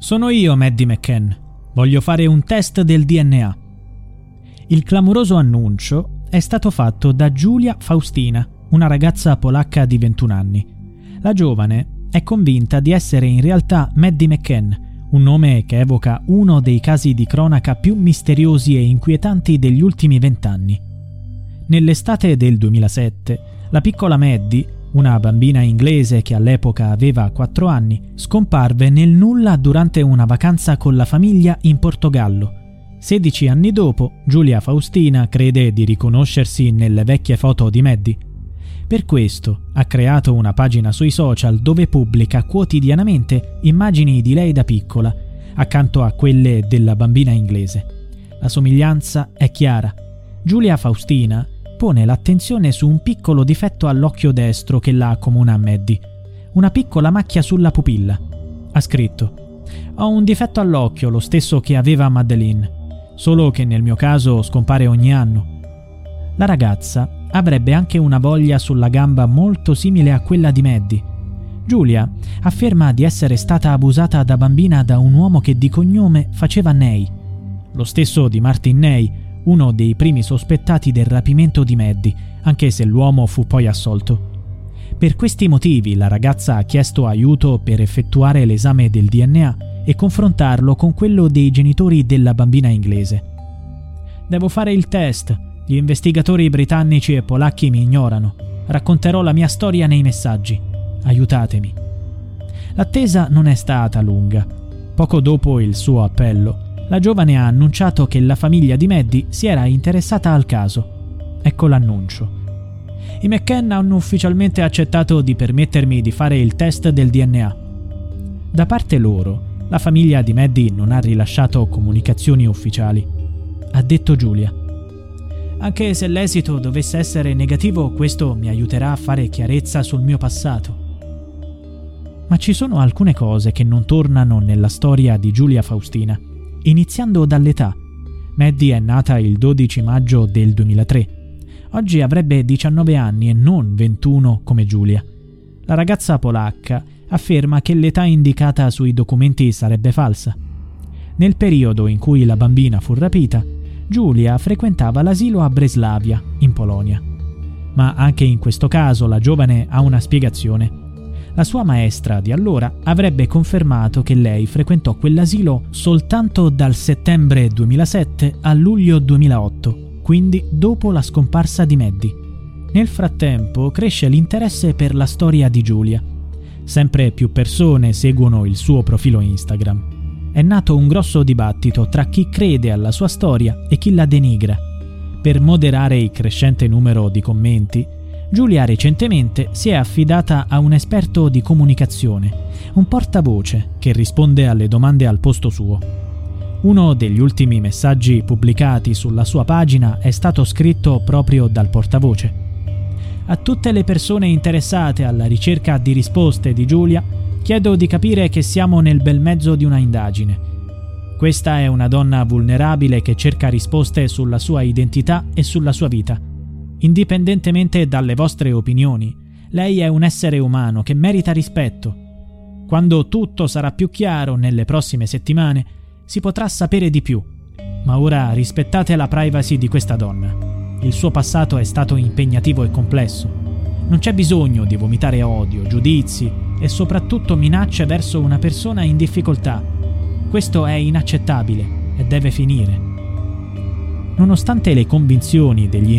Sono io, Maddie McCann. Voglio fare un test del DNA. Il clamoroso annuncio è stato fatto da Giulia Faustina, una ragazza polacca di 21 anni. La giovane è convinta di essere in realtà Maddie McCann, un nome che evoca uno dei casi di cronaca più misteriosi e inquietanti degli ultimi vent'anni. Nell'estate del 2007, la piccola Maddie una bambina inglese che all'epoca aveva 4 anni, scomparve nel nulla durante una vacanza con la famiglia in Portogallo. 16 anni dopo, Giulia Faustina crede di riconoscersi nelle vecchie foto di Maddie. Per questo ha creato una pagina sui social dove pubblica quotidianamente immagini di lei da piccola, accanto a quelle della bambina inglese. La somiglianza è chiara. Giulia Faustina pone l'attenzione su un piccolo difetto all'occhio destro che la accomuna a Maddie. Una piccola macchia sulla pupilla. Ha scritto: Ho un difetto all'occhio, lo stesso che aveva Madeline, solo che nel mio caso scompare ogni anno. La ragazza avrebbe anche una voglia sulla gamba molto simile a quella di Maddie. Giulia afferma di essere stata abusata da bambina da un uomo che di cognome faceva Ney, lo stesso di Martin Ney, uno dei primi sospettati del rapimento di Maddie, anche se l'uomo fu poi assolto. Per questi motivi la ragazza ha chiesto aiuto per effettuare l'esame del DNA e confrontarlo con quello dei genitori della bambina inglese. Devo fare il test. Gli investigatori britannici e polacchi mi ignorano. Racconterò la mia storia nei messaggi. Aiutatemi. L'attesa non è stata lunga. Poco dopo il suo appello, la giovane ha annunciato che la famiglia di Maddie si era interessata al caso. Ecco l'annuncio. I McKenna hanno ufficialmente accettato di permettermi di fare il test del DNA. Da parte loro, la famiglia di Maddie non ha rilasciato comunicazioni ufficiali. Ha detto Giulia. Anche se l'esito dovesse essere negativo, questo mi aiuterà a fare chiarezza sul mio passato. Ma ci sono alcune cose che non tornano nella storia di Giulia Faustina iniziando dall'età. Maddie è nata il 12 maggio del 2003. Oggi avrebbe 19 anni e non 21 come Giulia. La ragazza polacca afferma che l'età indicata sui documenti sarebbe falsa. Nel periodo in cui la bambina fu rapita, Giulia frequentava l'asilo a Breslavia, in Polonia. Ma anche in questo caso la giovane ha una spiegazione la sua maestra di allora avrebbe confermato che lei frequentò quell'asilo soltanto dal settembre 2007 a luglio 2008, quindi dopo la scomparsa di Maddie. Nel frattempo cresce l'interesse per la storia di Giulia. Sempre più persone seguono il suo profilo Instagram. È nato un grosso dibattito tra chi crede alla sua storia e chi la denigra. Per moderare il crescente numero di commenti, Giulia recentemente si è affidata a un esperto di comunicazione, un portavoce che risponde alle domande al posto suo. Uno degli ultimi messaggi pubblicati sulla sua pagina è stato scritto proprio dal portavoce. A tutte le persone interessate alla ricerca di risposte di Giulia, chiedo di capire che siamo nel bel mezzo di una indagine. Questa è una donna vulnerabile che cerca risposte sulla sua identità e sulla sua vita indipendentemente dalle vostre opinioni. Lei è un essere umano che merita rispetto. Quando tutto sarà più chiaro nelle prossime settimane, si potrà sapere di più. Ma ora rispettate la privacy di questa donna. Il suo passato è stato impegnativo e complesso. Non c'è bisogno di vomitare odio, giudizi e soprattutto minacce verso una persona in difficoltà. Questo è inaccettabile e deve finire. Nonostante le convinzioni degli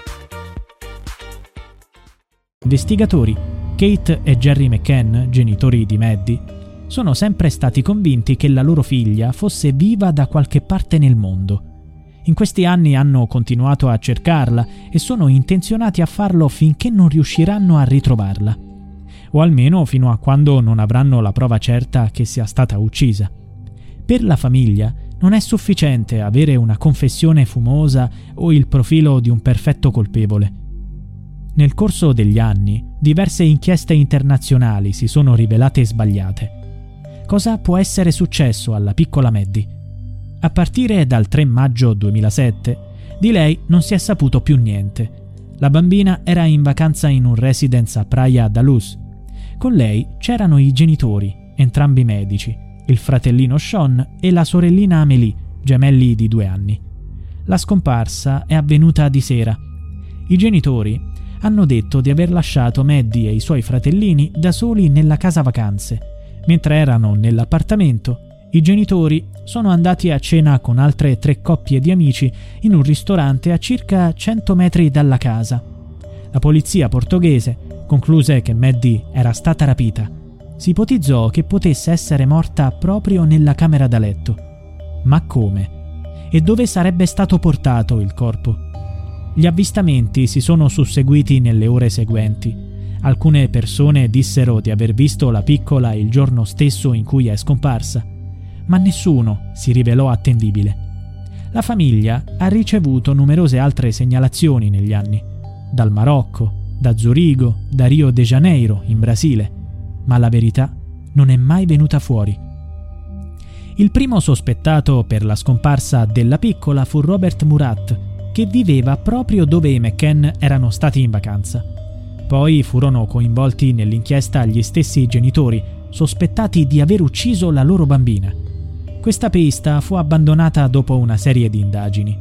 Investigatori, Kate e Jerry McCann, genitori di Maddie, sono sempre stati convinti che la loro figlia fosse viva da qualche parte nel mondo. In questi anni hanno continuato a cercarla e sono intenzionati a farlo finché non riusciranno a ritrovarla. O almeno fino a quando non avranno la prova certa che sia stata uccisa. Per la famiglia non è sufficiente avere una confessione fumosa o il profilo di un perfetto colpevole. Nel corso degli anni, diverse inchieste internazionali si sono rivelate sbagliate cosa può essere successo alla piccola Maddie. A partire dal 3 maggio 2007, di lei non si è saputo più niente. La bambina era in vacanza in un residence a Praia da Luz. Con lei c'erano i genitori, entrambi medici, il fratellino Sean e la sorellina Amélie, gemelli di due anni. La scomparsa è avvenuta di sera. I genitori hanno detto di aver lasciato Maddie e i suoi fratellini da soli nella casa vacanze Mentre erano nell'appartamento, i genitori sono andati a cena con altre tre coppie di amici in un ristorante a circa 100 metri dalla casa. La polizia portoghese concluse che Maddie era stata rapita. Si ipotizzò che potesse essere morta proprio nella camera da letto. Ma come? E dove sarebbe stato portato il corpo? Gli avvistamenti si sono susseguiti nelle ore seguenti Alcune persone dissero di aver visto la piccola il giorno stesso in cui è scomparsa, ma nessuno si rivelò attendibile. La famiglia ha ricevuto numerose altre segnalazioni negli anni, dal Marocco, da Zurigo, da Rio de Janeiro, in Brasile, ma la verità non è mai venuta fuori. Il primo sospettato per la scomparsa della piccola fu Robert Murat, che viveva proprio dove i McCann erano stati in vacanza. Poi furono coinvolti nell'inchiesta gli stessi genitori, sospettati di aver ucciso la loro bambina. Questa pista fu abbandonata dopo una serie di indagini.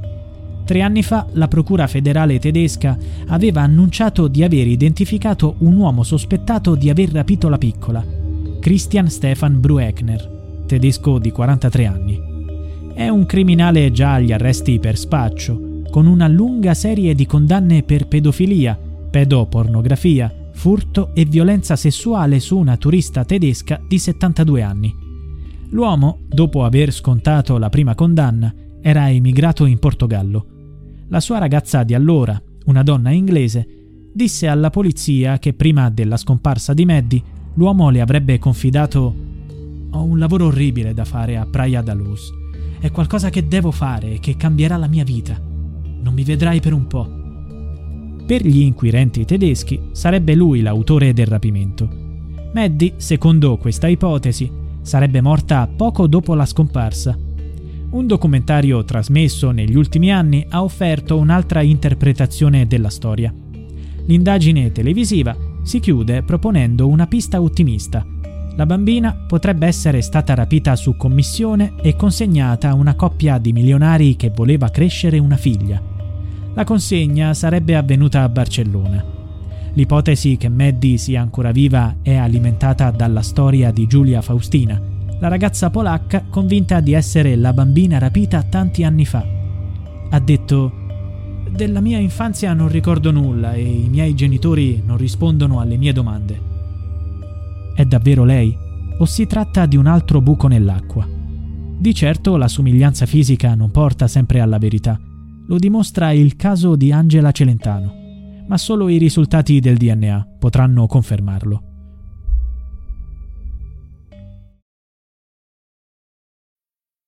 Tre anni fa la Procura federale tedesca aveva annunciato di aver identificato un uomo sospettato di aver rapito la piccola, Christian Stefan Brueckner, tedesco di 43 anni. È un criminale già agli arresti per spaccio, con una lunga serie di condanne per pedofilia, pedopornografia, furto e violenza sessuale su una turista tedesca di 72 anni. L'uomo, dopo aver scontato la prima condanna, era emigrato in Portogallo. La sua ragazza di allora, una donna inglese, disse alla polizia che prima della scomparsa di Maddie l'uomo le avrebbe confidato Ho un lavoro orribile da fare a Praia da Luz. È qualcosa che devo fare e che cambierà la mia vita. Non mi vedrai per un po'. Per gli inquirenti tedeschi sarebbe lui l'autore del rapimento. Maddie, secondo questa ipotesi, sarebbe morta poco dopo la scomparsa. Un documentario trasmesso negli ultimi anni ha offerto un'altra interpretazione della storia. L'indagine televisiva si chiude proponendo una pista ottimista. La bambina potrebbe essere stata rapita su commissione e consegnata a una coppia di milionari che voleva crescere una figlia. La consegna sarebbe avvenuta a Barcellona. L'ipotesi che Maddie sia ancora viva è alimentata dalla storia di Giulia Faustina, la ragazza polacca convinta di essere la bambina rapita tanti anni fa. Ha detto della mia infanzia non ricordo nulla e i miei genitori non rispondono alle mie domande. È davvero lei? O si tratta di un altro buco nell'acqua? Di certo la somiglianza fisica non porta sempre alla verità, lo dimostra il caso di Angela Celentano, ma solo i risultati del DNA potranno confermarlo.